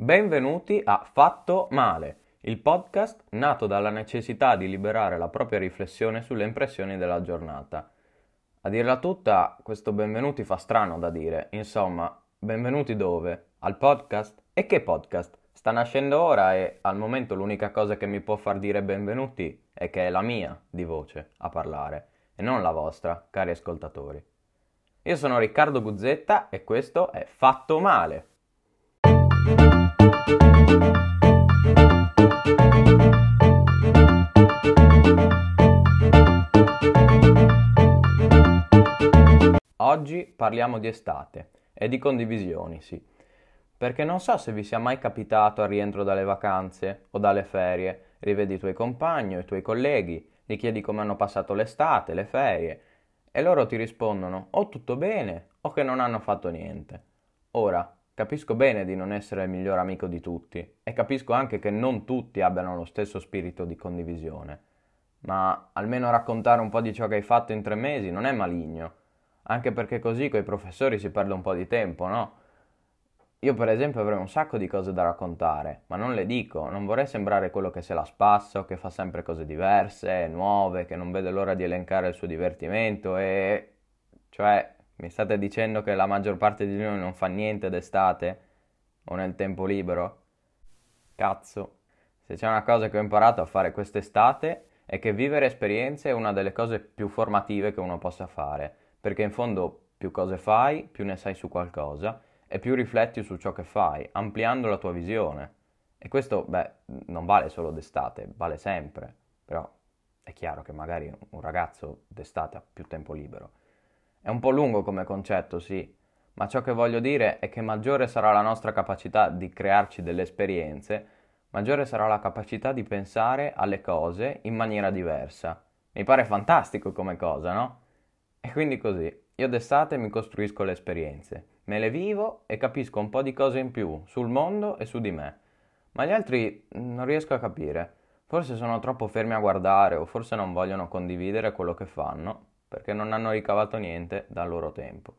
Benvenuti a Fatto Male, il podcast nato dalla necessità di liberare la propria riflessione sulle impressioni della giornata. A dirla tutta, questo benvenuti fa strano da dire. Insomma, benvenuti dove? Al podcast? E che podcast? Sta nascendo ora e al momento l'unica cosa che mi può far dire benvenuti è che è la mia di voce a parlare e non la vostra, cari ascoltatori. Io sono Riccardo Guzzetta e questo è Fatto Male. Oggi parliamo di estate e di condivisioni, sì. Perché non so se vi sia mai capitato al rientro dalle vacanze o dalle ferie, rivedi i tuoi compagni o i tuoi colleghi, gli chiedi come hanno passato l'estate, le ferie, e loro ti rispondono o tutto bene o che non hanno fatto niente. Ora, Capisco bene di non essere il miglior amico di tutti e capisco anche che non tutti abbiano lo stesso spirito di condivisione, ma almeno raccontare un po' di ciò che hai fatto in tre mesi non è maligno, anche perché così coi professori si perde un po' di tempo, no? Io per esempio avrei un sacco di cose da raccontare, ma non le dico, non vorrei sembrare quello che se la spassa o che fa sempre cose diverse, nuove, che non vede l'ora di elencare il suo divertimento e... cioè mi state dicendo che la maggior parte di noi non fa niente d'estate? O nel tempo libero? Cazzo, se c'è una cosa che ho imparato a fare quest'estate è che vivere esperienze è una delle cose più formative che uno possa fare, perché in fondo più cose fai, più ne sai su qualcosa e più rifletti su ciò che fai, ampliando la tua visione. E questo, beh, non vale solo d'estate, vale sempre, però è chiaro che magari un ragazzo d'estate ha più tempo libero. È un po' lungo come concetto, sì, ma ciò che voglio dire è che maggiore sarà la nostra capacità di crearci delle esperienze, maggiore sarà la capacità di pensare alle cose in maniera diversa. Mi pare fantastico come cosa, no? E quindi così, io d'estate mi costruisco le esperienze, me le vivo e capisco un po' di cose in più sul mondo e su di me. Ma gli altri non riesco a capire. Forse sono troppo fermi a guardare o forse non vogliono condividere quello che fanno perché non hanno ricavato niente dal loro tempo.